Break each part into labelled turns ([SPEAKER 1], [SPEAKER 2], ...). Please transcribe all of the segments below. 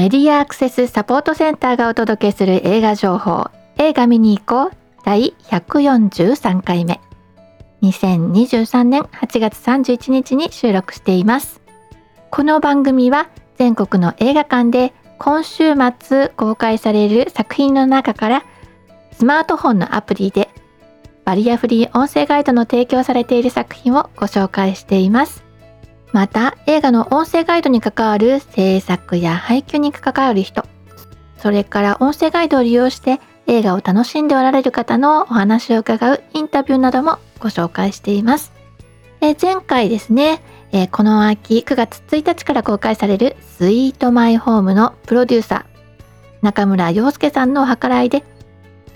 [SPEAKER 1] メディアアクセスサポートセンターがお届けする映画情報。映画見に行こう。第143回目。2023年8月31日に収録しています。この番組は全国の映画館で今週末公開される作品の中からスマートフォンのアプリでバリアフリー音声ガイドの提供されている作品をご紹介しています。また映画の音声ガイドに関わる制作や配給に関わる人それから音声ガイドを利用して映画を楽しんでおられる方のお話を伺うインタビューなどもご紹介しています。え前回ですね、えこの秋9月1日から公開されるスイートマイホームのプロデューサー中村洋介さんのお計らいで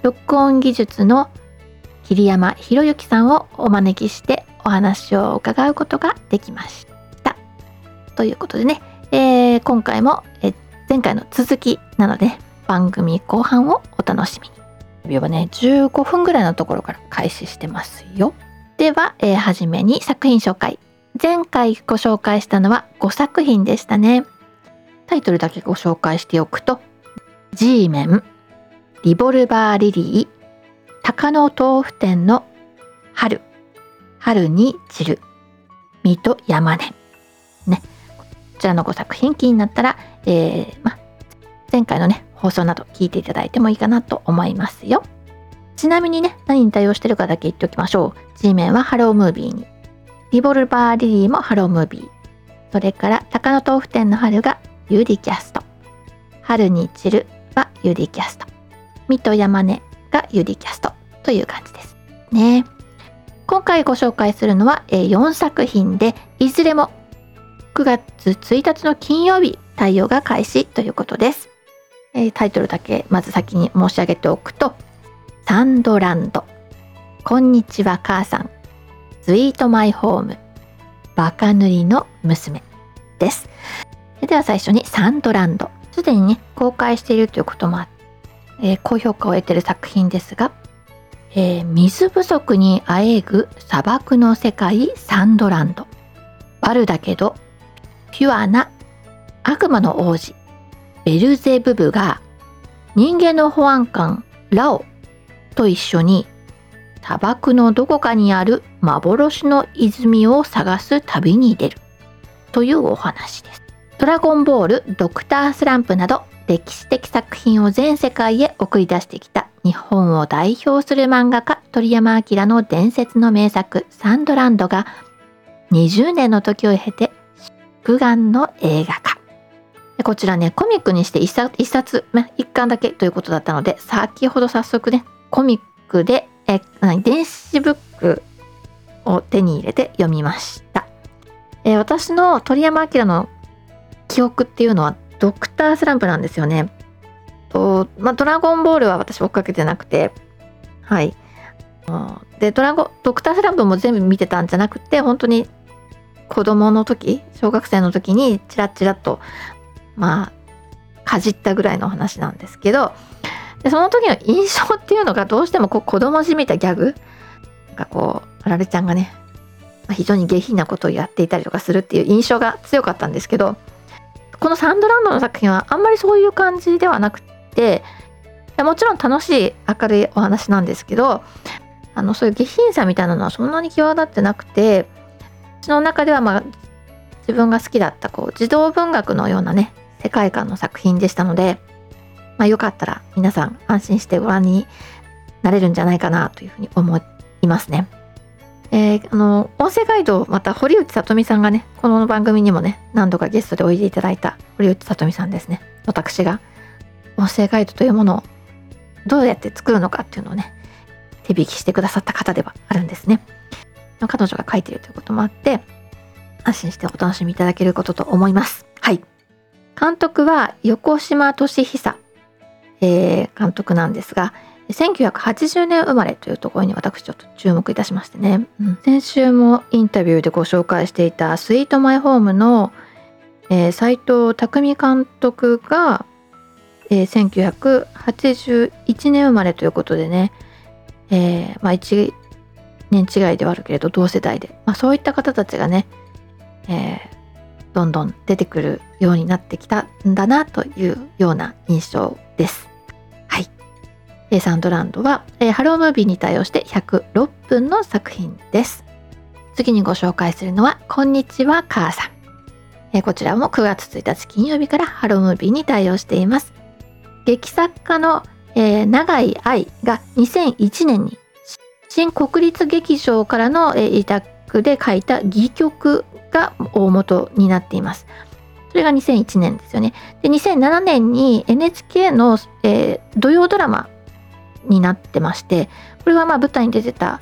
[SPEAKER 1] 録音技術の桐山博之さんをお招きしてお話を伺うことができました。ということでね、えー、今回も、え前回の続きなので番組後半をお楽しみに。秒はね15分ぐらいのところから開始してますよ。では、えー、初めに作品紹介。前回ご紹介したのは5作品でしたね。タイトルだけご紹介しておくと G メン、リボルバーリリー、鷹の豆腐店の春、春に散る、水戸山根。こちらの5作品気になったら、えー、ま、前回のね、放送など聞いていただいてもいいかなと思いますよ。ちなみにね、何に対応してるかだけ言っておきましょう。G メンはハロームービーに。リボルバーリリーもハロームービー。それから、高野豆腐店の春が UDCast。春に散るは UDCast。水戸山根が UDCast という感じですね。今回ご紹介するのは4作品で、いずれも9月1日の金曜日対応が開始ということです。えー、タイトルだけまず先に申し上げておくと「サンドランド」「こんにちは母さん」「スイートマイホーム」「バカ塗りの娘」です。では最初に「サンドランド」すでにね公開しているということもあって、えー、高評価を得ている作品ですが、えー、水不足にあえぐ砂漠の世界サンドランド。バルだけどピュアな悪魔の王子ベルゼブブが人間の保安官ラオと一緒に砂漠のどこかにある幻の泉を探す旅に出るというお話です。ドラゴンボール、ドクタースランプなど歴史的作品を全世界へ送り出してきた日本を代表する漫画家鳥山明の伝説の名作サンドランドが20年の時を経て祝願の映画化。こちらね、コミックにして1冊、1冊、1巻だけということだったので、先ほど早速ね、コミックで、え、電子ブックを手に入れて読みました。え私の鳥山明の記憶っていうのは、ドクタースランプなんですよね。と、まあ、ドラゴンボールは私追っかけてなくて、はい。で、ドラゴンドクタースランプも全部見てたんじゃなくて、本当に子供の時、小学生の時にチラッチラッとまあかじったぐらいの話なんですけどでその時の印象っていうのがどうしてもこう子供じみたギャグなんかこうあられちゃんがねまあ非常に下品なことをやっていたりとかするっていう印象が強かったんですけどこのサンドランドの作品はあんまりそういう感じではなくてもちろん楽しい明るいお話なんですけどあのそういう下品さみたいなのはそんなに際立ってなくてうちの中ではまあ自分が好きだったこう児童文学のようなね世界観の作品でしたので、まあ、よかったら皆さん安心してご覧になれるんじゃないかなというふうに思いますね。えー、あの音声ガイドまた堀内さとみさんがねこの番組にもね何度かゲストでおいでいただいた堀内さとみさんですね私が音声ガイドというものをどうやって作るのかっていうのをね手引きしてくださった方ではあるんですね彼女が書いているということもあって安心してお楽しみいただけることと思います。はい。監督は横島俊久、えー、監督なんですが1980年生まれというところに私ちょっと注目いたしましてね、うん、先週もインタビューでご紹介していた「スイートマイホームの」えー、斉藤匠監督が、えー、1981年生まれということでね、えー、まあ1年違いではあるけれど同世代で、まあ、そういった方たちがね、えー、どんどん出てくるようになってきたんだなというような印象です。はい。えサンドランドは、えー、ハロームービーに対応して106分の作品です。次にご紹介するのは、こんにちは母さん。えー、こちらも9月1日金曜日からハロームービーに対応しています。劇作家の、えー、永井愛が2001年に新国立劇場からの、委託で書いた戯曲が大元になっています。それが2001年ですよね。で2007年に NHK の、えー、土曜ドラマになってましてこれはまあ舞台に出てた、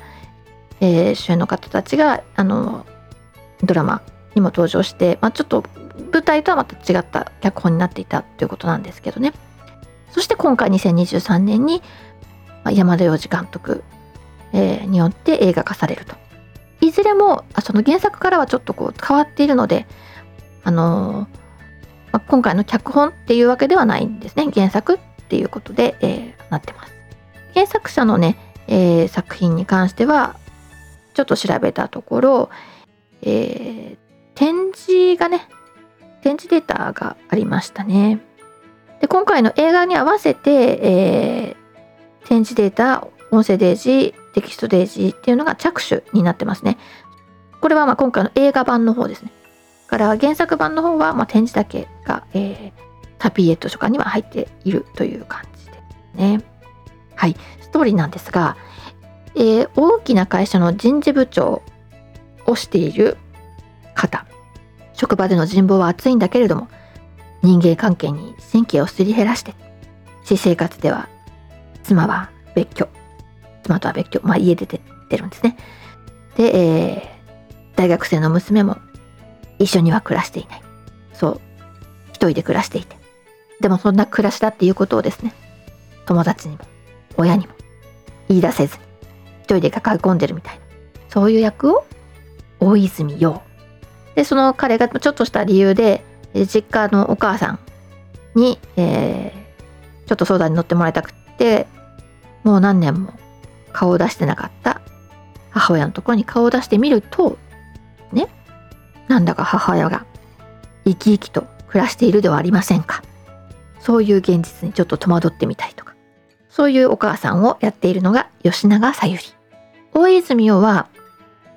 [SPEAKER 1] えー、主演の方たちがあのドラマにも登場して、まあ、ちょっと舞台とはまた違った脚本になっていたということなんですけどね。そして今回2023年に山田洋次監督、えー、によって映画化されると。いずれもその原作からはちょっとこう変わっているので、あのまあ、今回の脚本っていうわけではないんですね。原作っていうことで、えー、なってます。原作者のね、えー、作品に関してはちょっと調べたところ、えー、展示がね展示データがありましたね。で今回の映画に合わせて、えー、展示データ音声デージテキストデージっていうのが着手になってますね。これはま今回の映画版の方ですね。から原作版の方はま展示だけが、えー、タピエットとかには入っているという感じですね。はい、ストーリーなんですが、えー、大きな会社の人事部長をしている方。職場での人望は厚いんだけれども、人間関係に神経をすり減らして、私生活では妻は別居、妻とは別居、まあ、家出ててるんですね。で、えー、大学生の娘も一緒には暮らしていない。そう、一人で暮らしていて。でもそんな暮らしだっていうことをですね、友達にも親にも言い出せず、一人で抱え込んでるみたいな、そういう役を大泉洋。で、その彼がちょっとした理由で、実家のお母さんに、えー、ちょっと相談に乗ってもらいたくて、もう何年も顔を出してなかった。母親のところに顔を出してみるとねなんだか母親が生き生きと暮らしているではありませんか。そういう現実にちょっと戸惑ってみたりとか。そういうお母さんをやっているのが吉永小百合。大泉洋は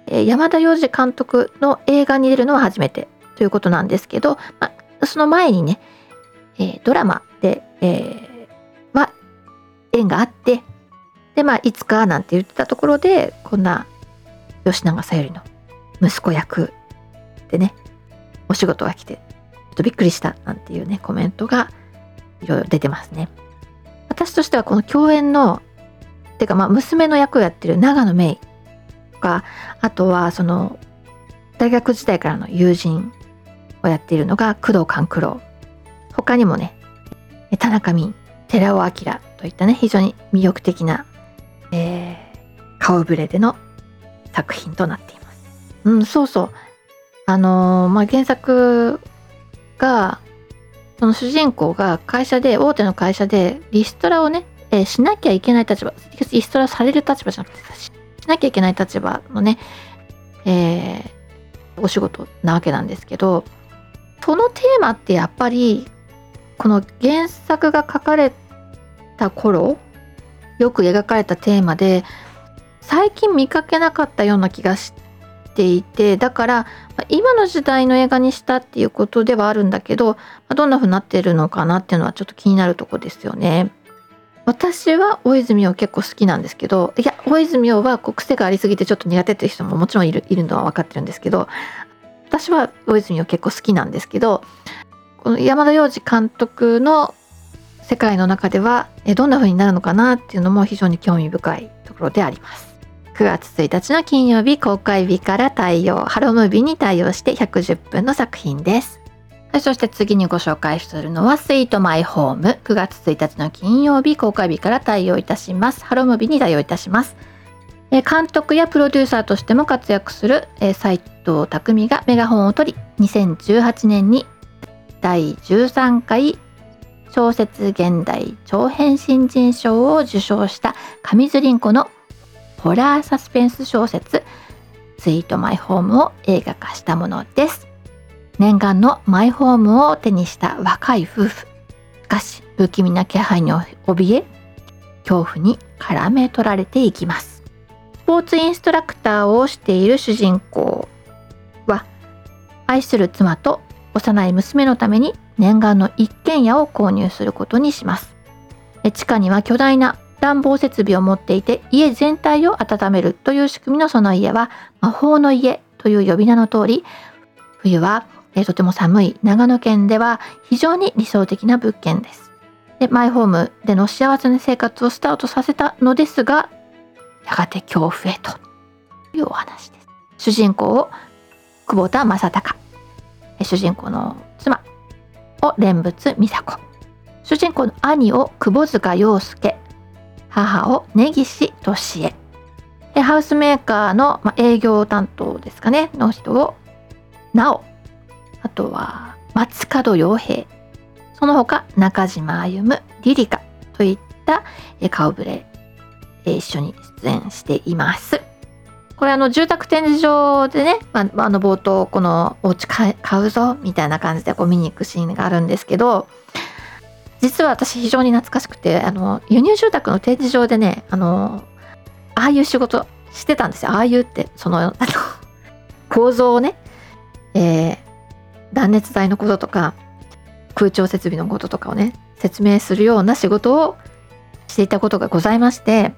[SPEAKER 1] 山田洋次監督の映画に出るのは初めてということなんですけど、ま、その前にね、ドラマで、えー、は縁があってでまあいつかなんて言ってたところでこんな吉永小百合の息子役でねお仕事が来てちょっとびっくりしたなんていうねコメントがいろいろ出てますね。私としてはこの共演のてかまあ娘の役をやってる長野芽郁とかあとはその大学時代からの友人をやっているのが工藤官九郎他にもね田中泯寺尾明といったね非常に魅力的な、顔ぶれでの作品となっています。うん、そうそう。あのー、まあ、原作が、その主人公が会社で、大手の会社でリストラをね、えー、しなきゃいけない立場、リストラされる立場じゃなくて、しなきゃいけない立場のね、えー、お仕事なわけなんですけど、そのテーマってやっぱり、この原作が書かれた頃よく描かれたテーマで最近見かけなかったような気がしていてだから今の時代の映画にしたっていうことではあるんだけどどんな風になってるのかなっていうのはちょっと気になるとこですよね。私は大泉洋結構好きなんですけどいや大泉洋はこう癖がありすぎてちょっと苦手っていう人ももちろんいるいるのは分かってるんですけど私は大泉洋結構好きなんですけどこの山田洋次監督の世界の中ではどんな風になるのかなっていうのも非常に興味深いところであります。9月1日の金曜日公開日から対応、ハロームービーに対応して110分の作品です。はいそして次にご紹介するのはスイートマイホーム9月1日の金曜日公開日から対応いたします。ハロームービーに対応いたします。監督やプロデューサーとしても活躍する斎藤匠がメガホンを取り2018年に第13回小説現代長編新人賞を受賞した上津凛子のホラーサスペンス小説「スイートマイホーム」を映画化したものです。念願のマイホームを手にした若い夫婦しかし不気味な気配に怯え恐怖に絡め取られていきますスポーツインストラクターをしている主人公は愛する妻と幼い娘のために念願の一軒家を購入することにします地下には巨大な暖房設備を持っていて家全体を温めるという仕組みのその家は魔法の家という呼び名の通り冬はとても寒い長野県では非常に理想的な物件です。でマイホームでの幸せな生活をスタートさせたのですがやがて恐怖へというお話です。主人公を久保田正孝。主人公の妻を蓮仏美佐子。主人公の兄を窪塚洋介。母を根岸俊恵。でハウスメーカーの、ま営業担当ですかね。の人を直あとは松門洋平。その他中島歩リリカといった顔ぶれ一緒に出演しています。これあの住宅展示場でね、まあ、あの冒頭このお家買うぞみたいな感じでこう見に行くシーンがあるんですけど実は私非常に懐かしくてあの輸入住宅の展示場でねあのああいう仕事してたんですよ。ああいうってそのあの構造をね、えー、断熱材のこととか空調設備のこととかをね説明するような仕事をしていたことがございまして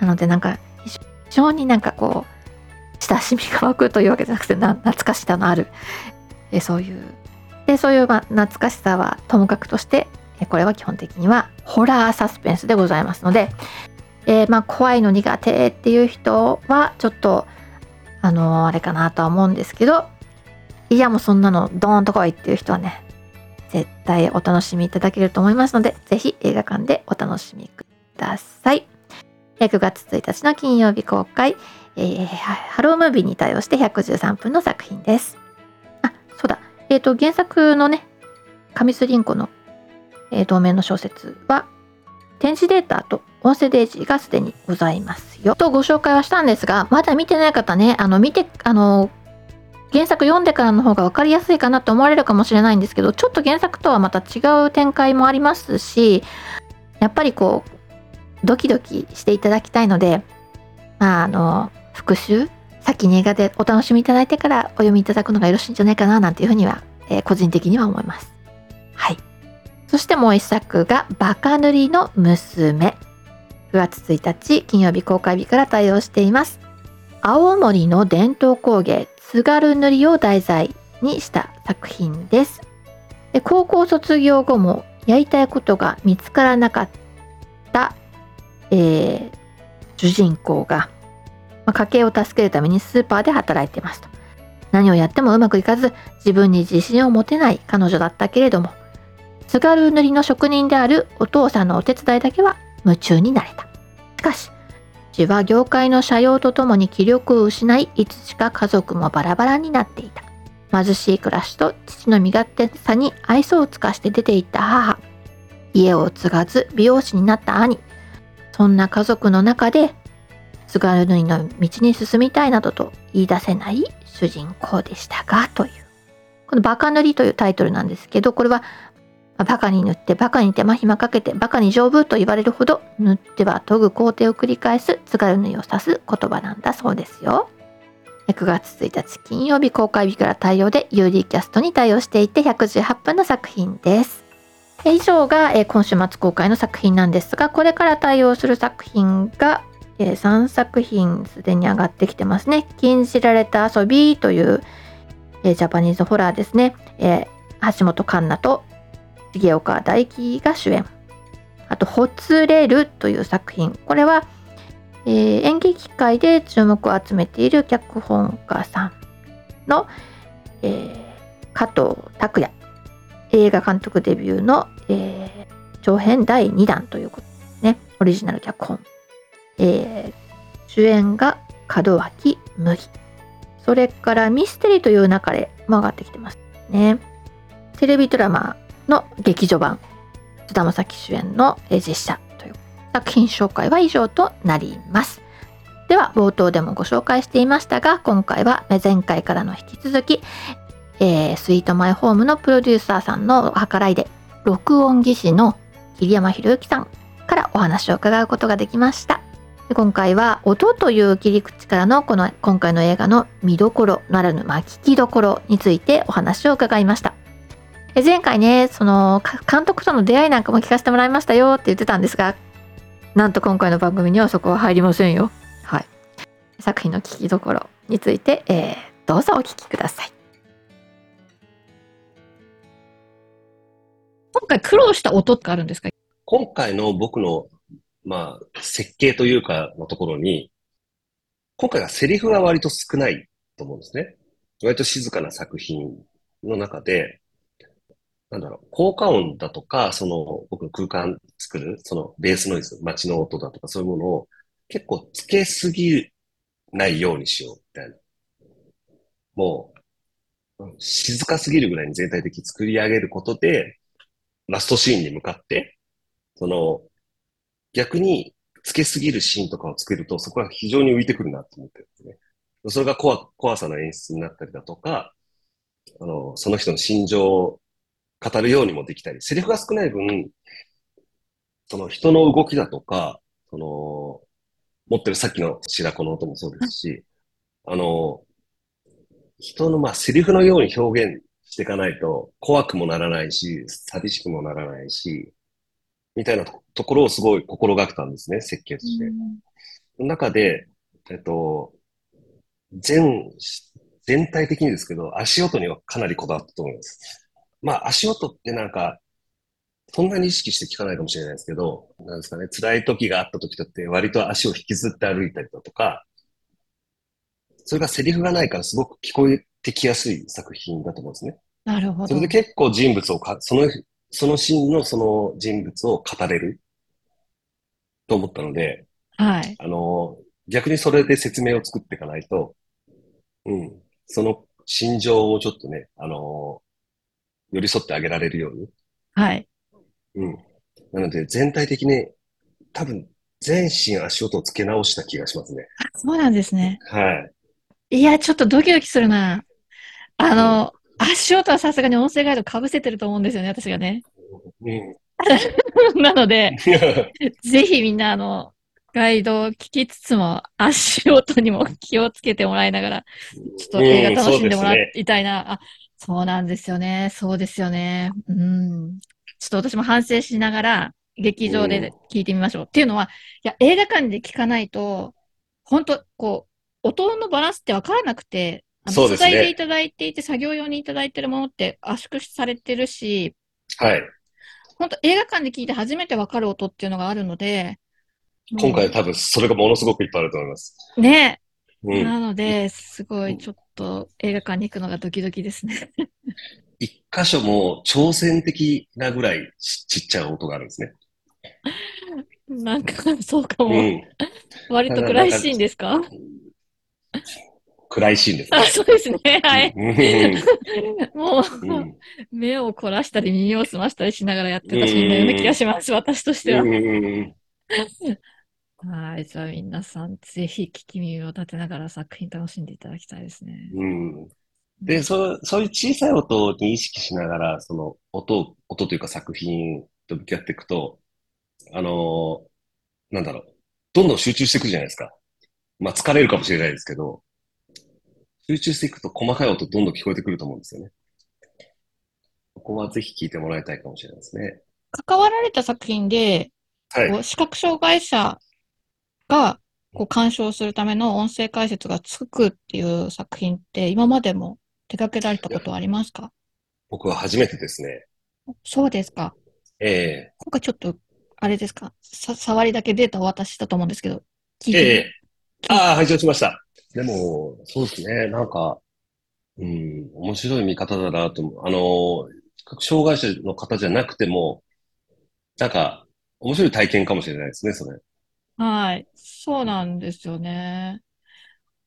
[SPEAKER 1] なのでなんか非常になんかこう親しみが湧くというわけじゃなくて懐かしさのあるえそういう。でそういう、ま、懐かしさはともかくとしてこれは基本的にはホラーサスペンスでございますので、えー、まあ怖いの苦手っていう人はちょっとあのー、あれかなとは思うんですけどいやもうそんなのドーンと来いっていう人はね絶対お楽しみいただけると思いますのでぜひ映画館でお楽しみください。9月1日の金曜日公開、えー、ハロームービーに対応して113分の作品です。あそうだ。えっ、ー、と原作のね上須凛子のえー、同名の小説は展示データと音声デージがすでにございますよとご紹介はしたんですがまだ見てない方ねあの見てあの原作読んでからの方が分かりやすいかなと思われるかもしれないんですけどちょっと原作とはまた違う展開もありますしやっぱりこうドキドキしていただきたいのでまああの復習先に映画でお楽しみいただいてからお読みいただくのがよろしいんじゃないかななんていうふうには、えー、個人的には思います。はいそしてもう一作がバカ塗りの娘。9月1日金曜日公開日から対応しています。青森の伝統工芸津軽塗りを題材にした作品です。で高校卒業後もやりたいことが見つからなかった、えー、主人公が、まあ、家計を助けるためにスーパーで働いてますと。何をやってもうまくいかず自分に自信を持てない彼女だったけれども津軽塗りの職人であるお父さんのお手伝いだけは夢中になれた。しかし、父は業界の社用とともに気力を失い、いつしか家族もバラバラになっていた。貧しい暮らしと父の身勝手さに愛想を尽かして出て行った母。家を継がず美容師になった兄。そんな家族の中で、津軽縫の道に進みたいなどと言い出せない主人公でしたが、という。このバカ塗りというタイトルなんですけど、これはバカに塗ってバカに手間暇かけてバカに丈夫と言われるほど塗っては研ぐ工程を繰り返す津軽縫いを指す言葉なんだそうですよ。9月1日金曜日公開日から対応で UD キャストに対応していて118分の作品です。以上が今週末公開の作品なんですがこれから対応する作品が3作品すでに上がってきてますね。禁じられた遊びというジャパニーズホラーですね。橋本環奈と重岡大樹が主演。あと「ほつれる」という作品。これは、えー、演劇界で注目を集めている脚本家さんの、えー、加藤拓也。映画監督デビューの、えー、長編第2弾ということですね。オリジナル脚本、えー、主演が門脇麦。それからミステリーという流れも上がってきてますね。テレビドラマの劇場版菅田将暉主演の実写という作品紹介は以上となります。では冒頭でもご紹介していましたが今回は前回からの引き続き
[SPEAKER 2] えースイートマイホームのプロデューサーさんの計らいで録音技師の桐山博之さんからお話を伺うことができました。で今回は音という切り口からのこの今回の映画の見どころならぬ、まあ、聞きどころについてお話を伺いました。で前回ねそのか監督との出会いなんかも聞かせてもらいましたよって言ってたんですがなんと今回の番組にはそこは入りませんよ。はい。作品の聞きどころについて、えーどうぞお聞きください。今回苦労した音ってあるんですか？
[SPEAKER 3] 今回の僕の、まあ、設計というかのところに、今回はセリフが割と少ないと思うんですね。割と静かな作品の中で、なんだろう、効果音だとか、その僕の空間作る、そのベースノイズ、街の音だとかそういうものを結構つけすぎないようにしよう、みたいな。もう、静かすぎるぐらいに全体的に作り上げることで、ラストシーンに向かって、その、逆につけすぎるシーンとかを作ると、そこが非常に浮いてくるなと思ってるんですね。それが怖、怖さの演出になったりだとか、あの、その人の心情を語るようにもできたり、セリフが少ない分、その人の動きだとか、その、持ってるさっきの白子の音もそうですし、あの、人のまあセリフのように表現していかないと怖くもならないし、寂しくもならないし、みたいなとところをすごい心がけたんですね、設計として。その中で、えっと、全、全体的にですけど、足音にはかなりこだわったと思います。まあ、足音ってなんか、そんなに意識して聞かないかもしれないですけど、なんですかね、辛い時があった時だって割と足を引きずって歩いたりだとか、それがセリフがないからすごく聞こえてきやすい作品だと思うんですね。
[SPEAKER 2] なるほど。
[SPEAKER 3] それで結構人物をか、その、そのシーンのその人物を語れると思ったので、
[SPEAKER 2] はい。
[SPEAKER 3] あの、逆にそれで説明を作っていかないと、うん、その心情をちょっとね、あの、寄り添ってあげられるように。
[SPEAKER 2] はい
[SPEAKER 3] うん。なので全体的に多分全身足音をつけ直した気がしますね。
[SPEAKER 2] そうなんですね
[SPEAKER 3] はい。
[SPEAKER 2] いやちょっとドキドキするなあの、足音はさすがに音声ガイドかぶせてると思うんですよね私がね
[SPEAKER 3] うん。
[SPEAKER 2] なので ぜひみんなあの、ガイドを聞きつつも、足音にも気をつけてもらいながら、ちょっと映画楽しんでもらいたいな。あ、そうなんですよね。そうですよね。うん。ちょっと私も反省しながら、劇場で聞いてみましょう。っていうのは、いや、映画館で聞かないと、本当こう、音のバランスってわからなくて、あの
[SPEAKER 3] ね
[SPEAKER 2] 素材でいただいていて、作業用にいただいてるものって圧縮されてるし、
[SPEAKER 3] はい。
[SPEAKER 2] 本当映画館で聞いて初めてわかる音っていうのがあるので、
[SPEAKER 3] 今回多分それがものすごくいっぱいあると思います。
[SPEAKER 2] ね、
[SPEAKER 3] うん。
[SPEAKER 2] なので、すごいちょっと映画館に行くのがドキドキですね。
[SPEAKER 3] 一箇所も挑戦的なぐらいちちっちゃい音があるんですね。
[SPEAKER 2] なんか、そうかも。
[SPEAKER 3] うん。
[SPEAKER 2] 割と暗いシーンですか？
[SPEAKER 3] 暗いシーンです
[SPEAKER 2] あ、
[SPEAKER 3] ね。
[SPEAKER 2] そうですね。はい。
[SPEAKER 3] うん
[SPEAKER 2] も
[SPEAKER 3] うん
[SPEAKER 2] う、目を凝らしたり耳を澄ましたりしながらやってたシーンのような気がします、私としては。はい。じゃあ皆さん、ぜひ聞き耳を立てながら作品楽しんでいただきたいですね。
[SPEAKER 3] うんうんで、そう、そういう小さい音に意識しながら、その音を、音というか作品と向き合っていくと、あのーなんだろう、どんどん集中していくじゃないですか。まあ疲れるかもしれないですけど、集中していくと細かい音どんどん聞こえてくると思うんですよね。ここはぜひ聞いてもらいたいかもしれないですね。
[SPEAKER 2] 関わられた作品で、
[SPEAKER 3] はい。
[SPEAKER 2] 視覚障害者がこう鑑賞するための音声解説がつくっていう作品って今までも手掛けられたことはありますか？
[SPEAKER 3] 僕は初めてですね。
[SPEAKER 2] そうですか。
[SPEAKER 3] え
[SPEAKER 2] 今回ちょっと、あれですか？さ、触りだけデータをお渡ししたと思うんですけど、聞い
[SPEAKER 3] ええ
[SPEAKER 2] て
[SPEAKER 3] えああ、拝聴しました。でも、そうですね。なんか、うん、面白い見方だなと思う。あの、障害者の方じゃなくても、なんか、面白い体験かもしれないですね、それ。
[SPEAKER 2] はい。そうなんですよね。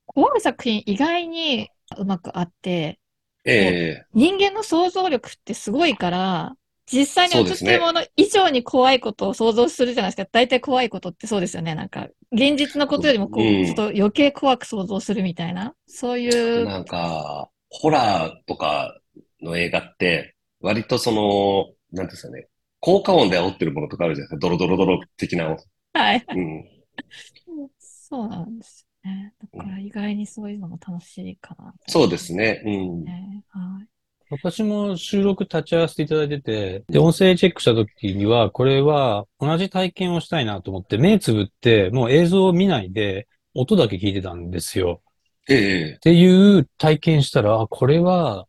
[SPEAKER 2] 怖い作品意外にうまくあって、
[SPEAKER 3] ええ
[SPEAKER 2] 人間の想像力ってすごいから、実際に映ってるもの以上に怖いことを想像するじゃないですか。大体怖いことってそうですよね。なんか、現実のことよりもこう、
[SPEAKER 3] うん
[SPEAKER 2] ちょっと余計怖く想像するみたいな、そういう、
[SPEAKER 3] なんか、ホラーとかの映画って、割とその、なんですかね、効果音で煽ってるものとかあるじゃないですか。ドロドロドロ的な。
[SPEAKER 2] はい。
[SPEAKER 3] うん。
[SPEAKER 2] そうなんですよね。だから意外にそういうのも楽しいかな。
[SPEAKER 3] そうですね。うん。
[SPEAKER 2] ね。はい。
[SPEAKER 4] 私も収録立ち会わせていただいてて、で、音声チェックした時には、これは同じ体験をしたいなと思って、目つぶって、もう映像を見ないで、音だけ聞いてたんですよ。
[SPEAKER 3] ええ
[SPEAKER 4] っていう体験したら、あこれは、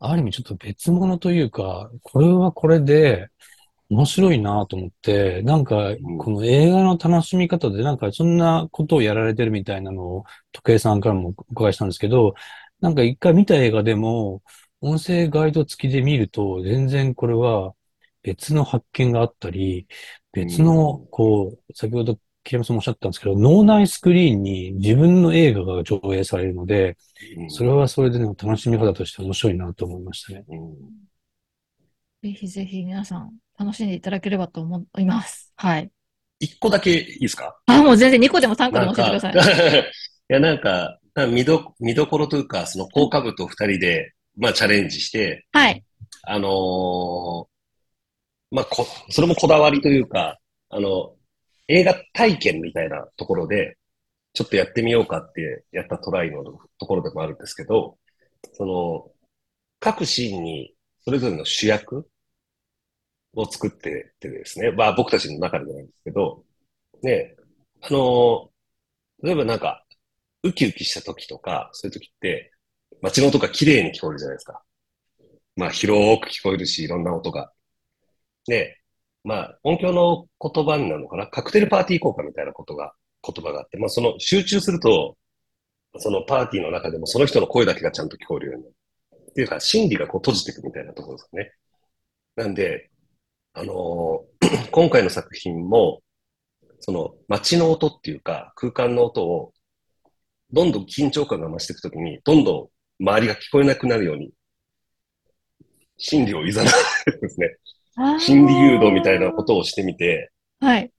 [SPEAKER 4] ある意味ちょっと別物というか、これはこれで面白いなと思って、なんか
[SPEAKER 3] ん、
[SPEAKER 4] この映画の楽しみ方で、なんかそんなことをやられてるみたいなのを、時計さんからもお伺いしたんですけど、なんか一回見た映画でも、音声ガイド付きで見ると、全然これは別の発見があったり、別の、こう、先ほど桐山さんもおっしゃったんですけど、脳内スクリーンに自分の映画が上映されるので、
[SPEAKER 3] うん。
[SPEAKER 4] それはそれでの楽しみ方として面白いなと思いましたね。
[SPEAKER 3] うん。
[SPEAKER 2] ぜひぜひ皆さん楽しんでいただければと思います。はい。
[SPEAKER 3] 一個だけいいですか？
[SPEAKER 2] あ、もう全然2個でも3個でも教えてく
[SPEAKER 3] か、
[SPEAKER 2] ださい。
[SPEAKER 3] いや、なんか、見ど、見どころというか、その効果部と二人で、まあチャレンジして、
[SPEAKER 2] はい。
[SPEAKER 3] あのーまあこ、それもこだわりというか、あの、映画体験みたいなところで、ちょっとやってみようかってやったトライのところでもあるんですけど、その、各シーンにそれぞれの主役を作っててですね、まあ僕たちの中でなんですけど、ね、あのー例えばなんか、ウキウキした時とか、そういう時って、街の音が綺麗に聞こえるじゃないですか。まあ広く聞こえるし、いろんな音が。で、まあ音響の言葉になるのかな？カクテルパーティー効果みたいなことが、言葉があって、まあその集中すると、そのパーティーの中でもその人の声だけがちゃんと聞こえるようになる。っていうか、心理がこう閉じていくみたいなところですよね。なんで、あのー 今回の作品も、その街の音っていうか空間の音をどんどん緊張感が増していくときに、どんどん周りが聞こえなくなるように、心理をいざなうんですね。心理誘導みたいなことをしてみて、
[SPEAKER 2] はい。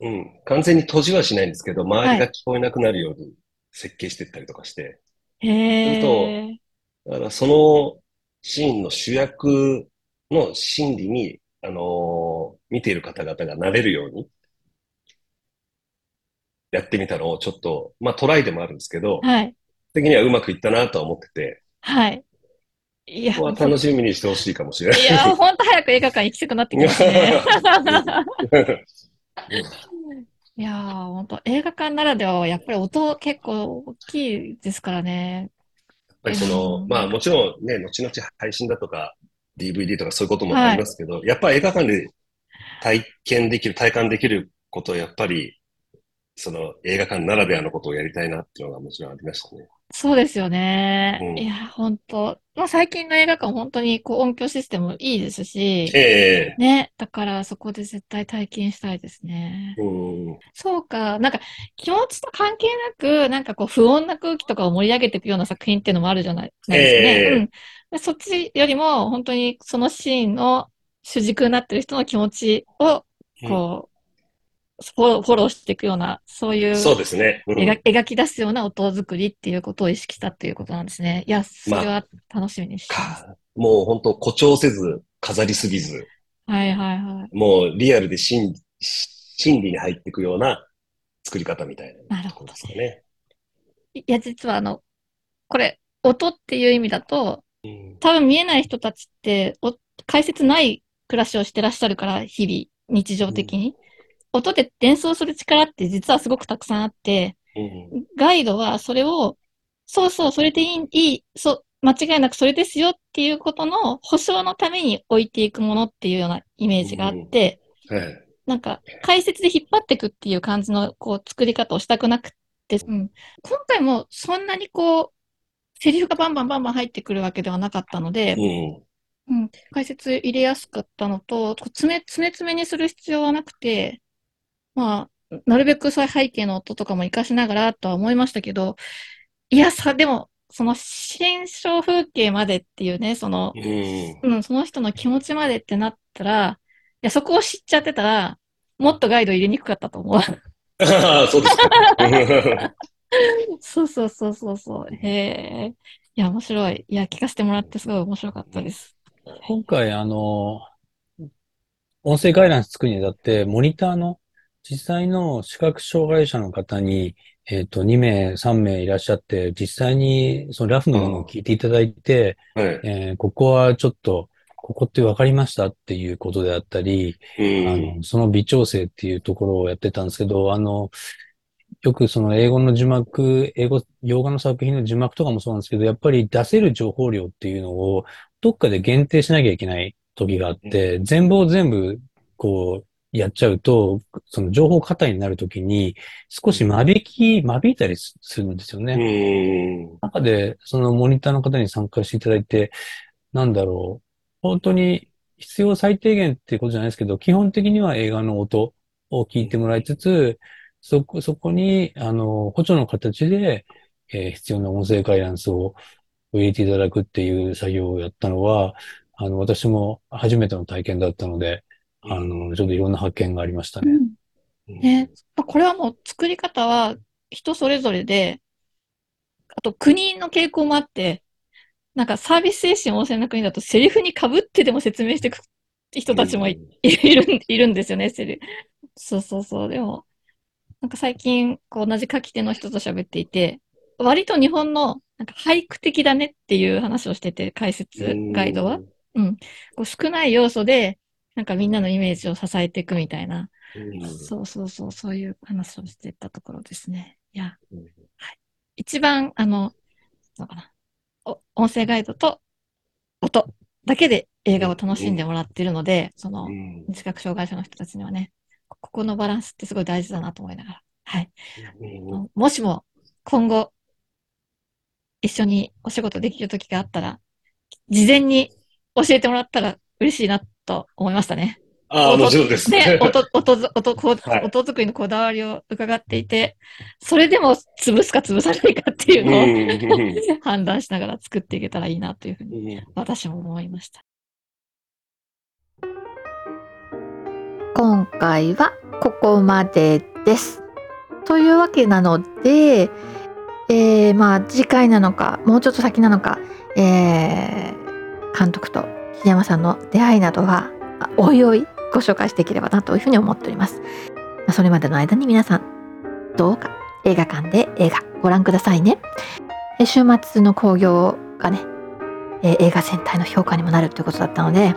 [SPEAKER 3] うん、完全に閉じはしないんですけど、周りが聞こえなくなるように設計していったりとかして、
[SPEAKER 2] へ
[SPEAKER 3] する
[SPEAKER 2] え。
[SPEAKER 3] だからそのシーンの主役の心理に、あのー見ている方々がなれるように、やってみたのをちょっと、まあトライでもあるんですけど、
[SPEAKER 2] はい。
[SPEAKER 3] 的にはうまくいったなとは思ってて、
[SPEAKER 2] はい。いや、
[SPEAKER 3] ここは楽しみにしてほしいかもしれない。
[SPEAKER 2] いや、ほんと早く映画館行きたくなってきましたね。いやー、ほんと映画館ならでははやっぱり音結構大きいですからね。
[SPEAKER 3] やっぱりその、
[SPEAKER 2] うん
[SPEAKER 3] まあもちろんね、後々配信だとか DVD とかそういうこともありますけど、やっぱり映画館で体験できる、体感できることをやっぱり、その映画館ならではのことをやりたいなっていうのがもちろんありましたね。
[SPEAKER 2] そうですよね。
[SPEAKER 3] うん
[SPEAKER 2] いや、ほんと。まあ最近の映画館本当にこう音響システムいいですし、
[SPEAKER 3] ええ
[SPEAKER 2] ね。だからそこで絶対体験したいですね。
[SPEAKER 3] うん。
[SPEAKER 2] そうか。なんか気持ちと関係なく、なんかこう不穏な空気とかを盛り上げていくような作品っていうのもあるじゃない、ですかね。
[SPEAKER 3] ええ
[SPEAKER 2] うんで。そっちよりも本当にそのシーンの主軸になってる人の気持ちをこう、フォローしていくような、そういう
[SPEAKER 3] そうですね。うん
[SPEAKER 2] 描描き出すような音作りっていうことを意識したっていうことなんですね。いや、それは楽しみにしてます。
[SPEAKER 3] かもう本当誇張せず、飾りすぎず、
[SPEAKER 2] はいはいはい。
[SPEAKER 3] もうリアルで心心理に入っていくような作り方みたいなところ
[SPEAKER 2] なるほど
[SPEAKER 3] ですかね。
[SPEAKER 2] いや、実はあの、これ、音っていう意味だと、
[SPEAKER 3] うん
[SPEAKER 2] 多分見えない人たちって、お解説ない暮らしをしてらっしゃるから、日々、日常的に。音で伝送する力って実はすごくたくさんあって、
[SPEAKER 3] うん。
[SPEAKER 2] ガイドはそれを、そうそう、それでいい、いい、そう、間違いなくそれですよっていうことの保証のために置いていくものっていうようなイメージがあって、
[SPEAKER 3] はい。
[SPEAKER 2] なんか解説で引っ張っていくっていう感じのこう作り方をしたくなくて、うん、今回もそんなにこう、セリフがバンバンバンバン入ってくるわけではなかったので、
[SPEAKER 3] うん。
[SPEAKER 2] うん、解説入れやすかったのと、詰め、詰め詰めにする必要はなくて、まあ、なるべくそういう背景の音とかも活かしながらとは思いましたけど、いや、さ、でも、その心象風景までっていうね、その、
[SPEAKER 3] うん。
[SPEAKER 2] うん、その人の気持ちまでってなったら、いや、そこを知っちゃってたら、もっとガイド入れにくかったと思う。
[SPEAKER 3] ああ、そうですか。
[SPEAKER 2] そうそうそうそうそう。へえ。
[SPEAKER 1] いや、面白い。いや、聞かせてもらってすごい面白かったです。
[SPEAKER 4] 今回、あの、音声ガイダンス作るにあたって、モニターの実際の視覚障害者の方に、えっと、2名、3名いらっしゃって、実際にそのラフのものを聞いていただいて、
[SPEAKER 3] はい。
[SPEAKER 4] えーここはちょっと、ここって分かりましたっていうことであったり、
[SPEAKER 3] うん。
[SPEAKER 4] あの、その微調整っていうところをやってたんですけど、あの、よくその英語の字幕、英語、洋画の作品の字幕とかもそうなんですけど、やっぱり出せる情報量っていうのをどっかで限定しなきゃいけない時があって、全部を全部こうやっちゃうと、その情報過多になる時に少し間引き、間引いたりすするんですよね。
[SPEAKER 3] うん。
[SPEAKER 4] 中で、そのモニターの方に参加していただいて、なんだろう、本当に必要最低限っていうことじゃないですけど、基本的には映画の音を聞いてもらいつつ、そこ、そこに、あの、補助の形で、えー必要な音声ガイダンスを入れていただくっていう作業をやったのは、あの、私も初めての体験だったので、あの、ちょっといろんな発見がありましたね。
[SPEAKER 1] ね、これはもう作り方は人それぞれで、あと国の傾向もあって、なんかサービス精神旺盛な国だとセリフに被ってでも説明していく人たちもい,、いるん、いるんですよね、セリそうそうそう。でも、なんか最近こう同じ書き手の人と喋っていて、割と日本のなんか俳句的だねっていう話をしてて、解説ガイドは。うん。こう少ない要素で、なんかみんなのイメージを支えていくみたいな。
[SPEAKER 3] うん。
[SPEAKER 1] そうそうそう、そういう話をしてたところですね。いや、
[SPEAKER 3] うん
[SPEAKER 1] はい。一番、あの、そうかな。お音声ガイドと音だけで映画を楽しんでもらってるので、その
[SPEAKER 3] う、ん
[SPEAKER 1] 視覚障害者の人たちにはね、こここのバランスってすごい大事だなと思いながら。はい。
[SPEAKER 3] うん
[SPEAKER 1] もしも今後、一緒にお仕事できる時があったら、事前に教えてもらったら嬉しいなと思いましたね。
[SPEAKER 3] ああ、もちろんです。
[SPEAKER 1] ね、音、音ず、音、こう
[SPEAKER 3] はい
[SPEAKER 1] 音作りのこだわりを伺っていて、それでも潰すか潰さないかっていうのを、
[SPEAKER 3] うん
[SPEAKER 1] 判断しながら作っていけたらいいなというふうに
[SPEAKER 3] うん
[SPEAKER 1] 私も思いました。今回はここまでです。というわけなので、えーまあ次回なのか、もうちょっと先なのか、えー監督と木山さんの出会いなどは、おいおいご紹介していければなというふうに思っております。まそれまでの間に皆さん、どうか映画館で映画ご覧くださいね。週末の興行がね、え映画全体の評価にもなるということだったので、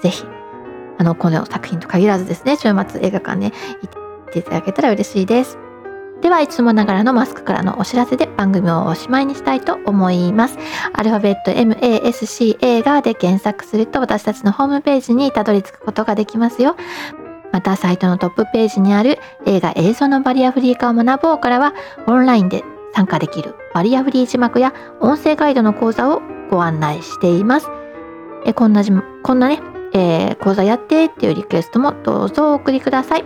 [SPEAKER 1] ぜひ、あの、この作品と限らずですね、週末映画館ね、行っていただけたら嬉しいです。では、いつもながらのマスクからのお知らせで番組をおしまいにしたいと思います。アルファベット MASC 映画で検索すると私たちのホームページにたどり着くことができますよ。また、サイトのトップページにある映画映像のバリアフリー化を学ぼうからは、オンラインで参加できるバリアフリー字幕や音声ガイドの講座をご案内しています。えこんなじこんなね、えー講座やってっていうリクエストもどうぞお送りください。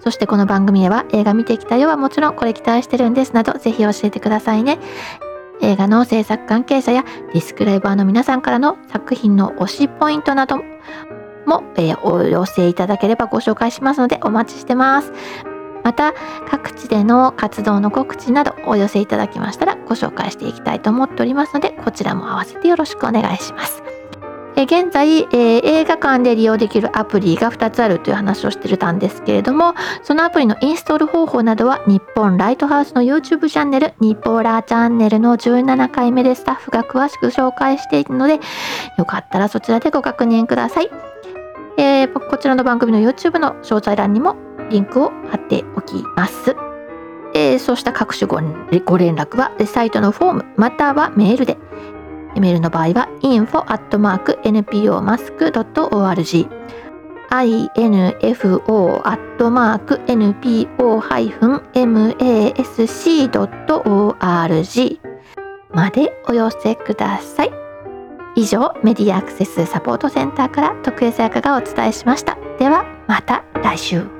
[SPEAKER 1] そしてこの番組では映画見てきたよはもちろんこれ期待してるんですなどぜひ教えてくださいね。映画の制作関係者やディスクライバーの皆さんからの作品の推しポイントなども、えーお寄せいただければご紹介しますのでお待ちしてます。また各地での活動の告知などお寄せいただきましたらご紹介していきたいと思っておりますのでこちらも合わせてよろしくお願いします。え現在、えー映画館で利用できるアプリが2つあるという話をしてたんですけれどもそのアプリのインストール方法などは日本ライトハウスの YouTube チャンネル日本ラーチャンネルの17回目でスタッフが詳しく紹介しているのでよかったらそちらでご確認ください。えーこちらの番組の YouTube の詳細欄にもリンクを貼っておきます。えーそうした各種ご連絡はサイトのフォームまたはメールで。メールの場合は info.npomask.org info.npo-mask.org までお寄せください。以上、メディアアクセスサポートセンターから徳江さやかがお伝えしました。では、また来週。